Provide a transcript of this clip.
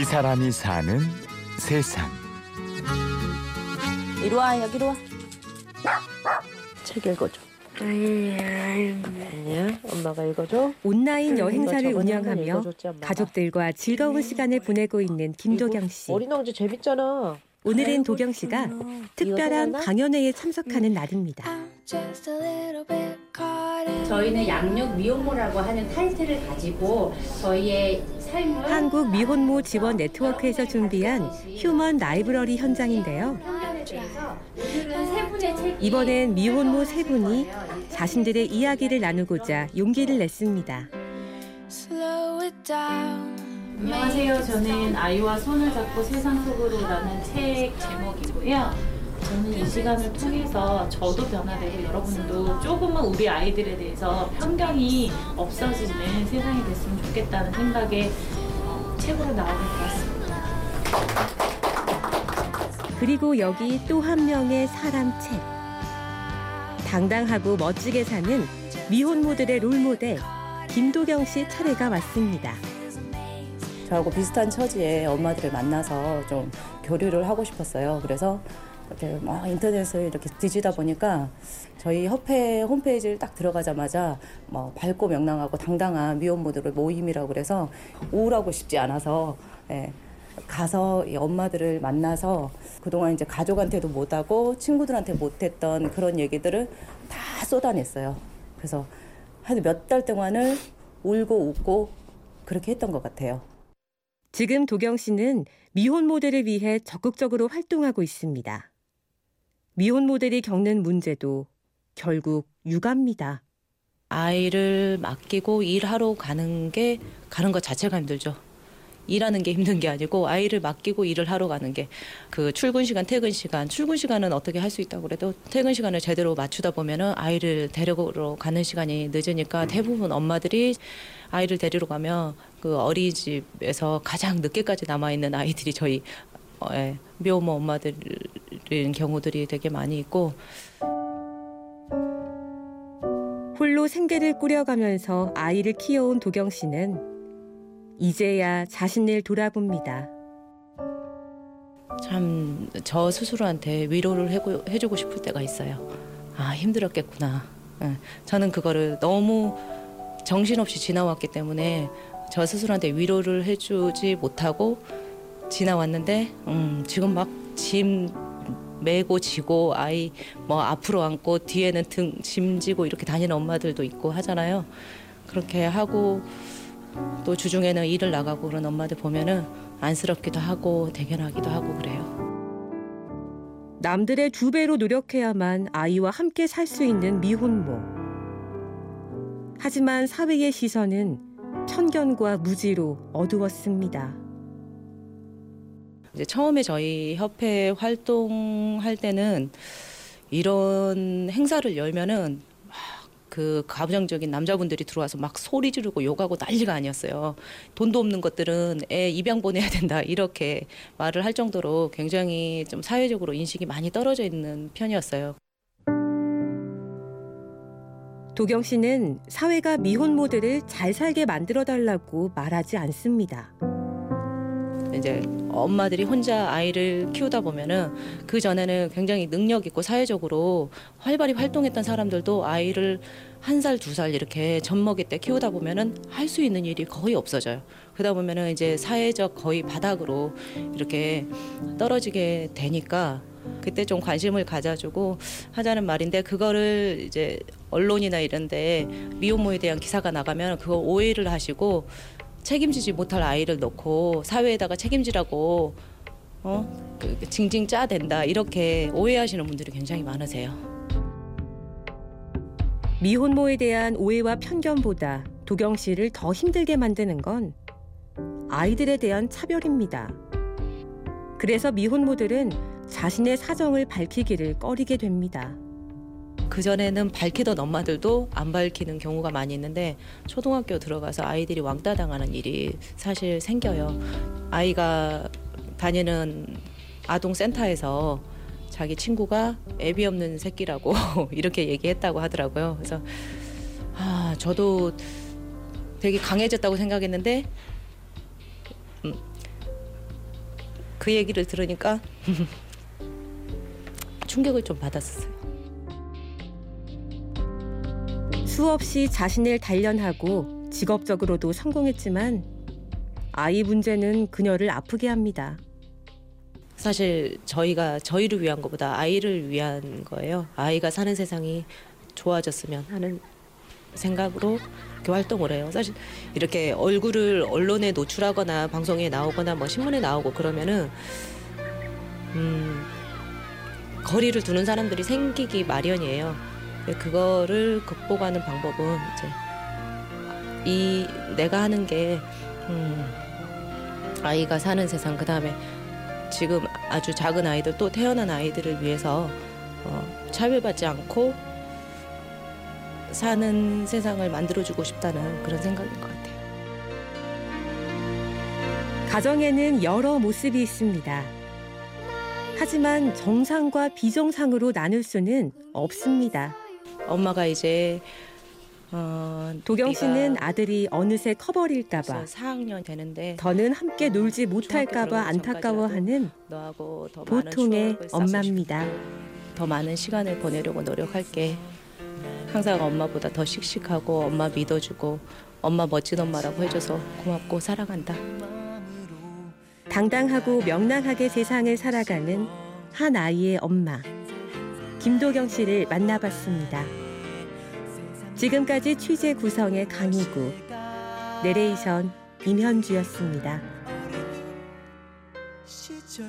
이 사람이 사는 세상. 이리 와 여기로 와. 책 읽어줘. 아니야, 엄마가 읽어줘. 온라인 여행사를 운영하며. 가족들과 즐거운 시간을 보내고 있는 김도경 씨. 어린 왕자 재밌잖아. 오늘은 도경 씨가 특별한? 강연회에 참석하는 날입니다. 저희는 양육 미혼모라고 하는 타이틀을 가지고 저희의 삶을 한국 미혼모 지원 네트워크에서 준비한 휴먼 라이브러리 현장인데요. 이번엔 미혼모 세 분이 자신들의 이야기를 나누고자 용기를 냈습니다. 안녕하세요. 저는 아이와 손을 잡고 세상 속으로라는 책 제목이고요. 저는 이 시간을 통해서 저도 변화되고 여러분도 조금은 우리 아이들에 대해서 편견이 없어지는 세상이 됐으면 좋겠다는 생각에 어, 책으로 나오게 되었습니다. 그리고 여기 또 한 명의 사람 책. 당당하고 멋지게 사는 미혼모들의 롤모델 김도경 씨 차례가 왔습니다. 저하고 비슷한 처지의 엄마들을 만나서 좀 교류를 하고 싶었어요. 그래서 이렇게 막 인터넷을 이렇게 뒤지다 보니까 저희 협회 홈페이지를 딱 들어가자마자 뭐 밝고 명랑하고 당당한 미혼모들의 모임이라고 그래서 우울하고 싶지 않아서 예, 가서 이 엄마들을 만나서 그동안 이제 가족한테도 못하고 친구들한테 못했던 그런 얘기들을 다 쏟아냈어요. 그래서 한 몇 달 동안을 울고 웃고 그렇게 했던 것 같아요. 지금 도경 씨는 미혼모들을 위해 적극적으로 활동하고 있습니다. 미혼모들이 겪는 문제도 결국 육아입니다. 아이를 맡기고 일하러 가는 게 가는 것 자체가 힘들죠. 일하는 게 힘든 게 아니고 아이를 맡기고 일을 하러 가는 게 그 출근 시간, 퇴근 시간, 출근 시간은 어떻게 할 수 있다고 그래도 퇴근 시간을 제대로 맞추다 보면은 아이를 데리러 가는 시간이 늦으니까 대부분 엄마들이 아이를 데리러 가면 그 어린이집에서 가장 늦게까지 남아 있는 아이들이 저희 어, 예, 미혼모 엄마들인 경우들이 되게 많이 있고 홀로 생계를 꾸려가면서 아이를 키워온 도경 씨는 이제야 자신을 돌아봅니다. 참 저 스스로한테 위로를 해주고 싶을 때가 있어요. 아 힘들었겠구나. 예, 저는 그거를 너무 정신없이 지나왔기 때문에 저 스스로한테 위로를 해주지 못하고 지나왔는데 음, 지금 막짐 메고 지고 아이 뭐 앞으로 안고 뒤에는 등 짐지고 이렇게 다니는 엄마들도 있고 하잖아요. 그렇게 하고 또 주중에는 일을 나가고 그런 엄마들 보면은 안쓰럽기도 하고 대견하기도 하고 그래요. 남들의 두 배로 노력해야만 아이와 함께 살 수 있는 미혼모. 하지만 사회의 시선은 편견과 무지로 어두웠습니다. 이제 처음에 저희 협회 활동할 때는 이런 행사를 열면은 막그 가부장적인 남자분들이 들어와서 막 소리 지르고 욕하고 난리가 아니었어요. 돈도 없는 것들은 애 입양 보내야 된다 이렇게 말을 할 정도로 굉장히 좀 사회적으로 인식이 많이 떨어져 있는 편이었어요. 도경 씨는 사회가 미혼모들을 잘 살게 만들어 달라고 말하지 않습니다. 이제 엄마들이 혼자 아이를 키우다 보면은 그 전에는 굉장히 능력 있고 사회적으로 활발히 활동했던 사람들도 아이를 한 살, 두 살 이렇게 젖먹이 때 키우다 보면은 할 수 있는 일이 거의 없어져요. 그러다 보면은 이제 사회적 거의 바닥으로 이렇게 떨어지게 되니까 그때 좀 관심을 가져주고 하자는 말인데 그거를 이제 언론이나 이런데 미혼모에 대한 기사가 나가면 그거 오해를 하시고 책임지지 못할 아이를 놓고 사회에다가 책임지라고 어 그, 징징 짜댄다 이렇게 오해하시는 분들이 굉장히 많으세요. 미혼모에 대한 오해와 편견보다 도경 씨를 더 힘들게 만드는 건 아이들에 대한 차별입니다. 그래서 미혼모들은 자신의 사정을 밝히기를 꺼리게 됩니다. 그 전에는 밝히던 엄마들도 안 밝히는 경우가 많이 있는데 초등학교 들어가서 아이들이 왕따 당하는 일이 사실 생겨요. 아이가 다니는 아동 센터에서 자기 친구가 애비 없는 새끼라고 이렇게 얘기했다고 하더라고요. 그래서 아 저도 되게 강해졌다고 생각했는데 음, 그 얘기를 들으니까 충격을 좀 받았었어요. 수없이 자신을 단련하고 직업적으로도 성공했지만 아이 문제는 그녀를 아프게 합니다. 사실 저희가 저희를 위한 것보다 아이를 위한 거예요. 아이가 사는 세상이 좋아졌으면 하는 생각으로 이렇게 활동을 해요. 사실 이렇게 얼굴을 언론에 노출하거나 방송에 나오거나 뭐 신문에 나오고 그러면은 음 거리를 두는 사람들이 생기기 마련이에요. 그거를 극복하는 방법은 이제 이 내가 하는 게 음, 아이가 사는 세상 그 다음에 지금 아주 작은 아이들 또 태어난 아이들을 위해서 어, 차별받지 않고 사는 세상을 만들어주고 싶다는 그런 생각인 것 같아요. 가정에는 여러 모습이 있습니다. 하지만 정상과 비정상으로 나눌 수는 없습니다. 엄마가 이제 어, 도경 씨는 아들이 어느새 커버릴까봐 벌써 4학년 되는데 더는 함께 놀지 못할까봐 안타까워하는 보통의 엄마입니다. 더 많은 시간을 보내려고 노력할게. 항상 엄마보다 더 씩씩하고 엄마 믿어주고 엄마 멋진 엄마라고 해줘서 고맙고 사랑한다. 당당하고 명랑하게 세상을 살아가는 한 아이의 엄마 김도경 씨를 만나봤습니다. 지금까지 취재 구성의 강희구, 내레이션 임현주였습니다. 시절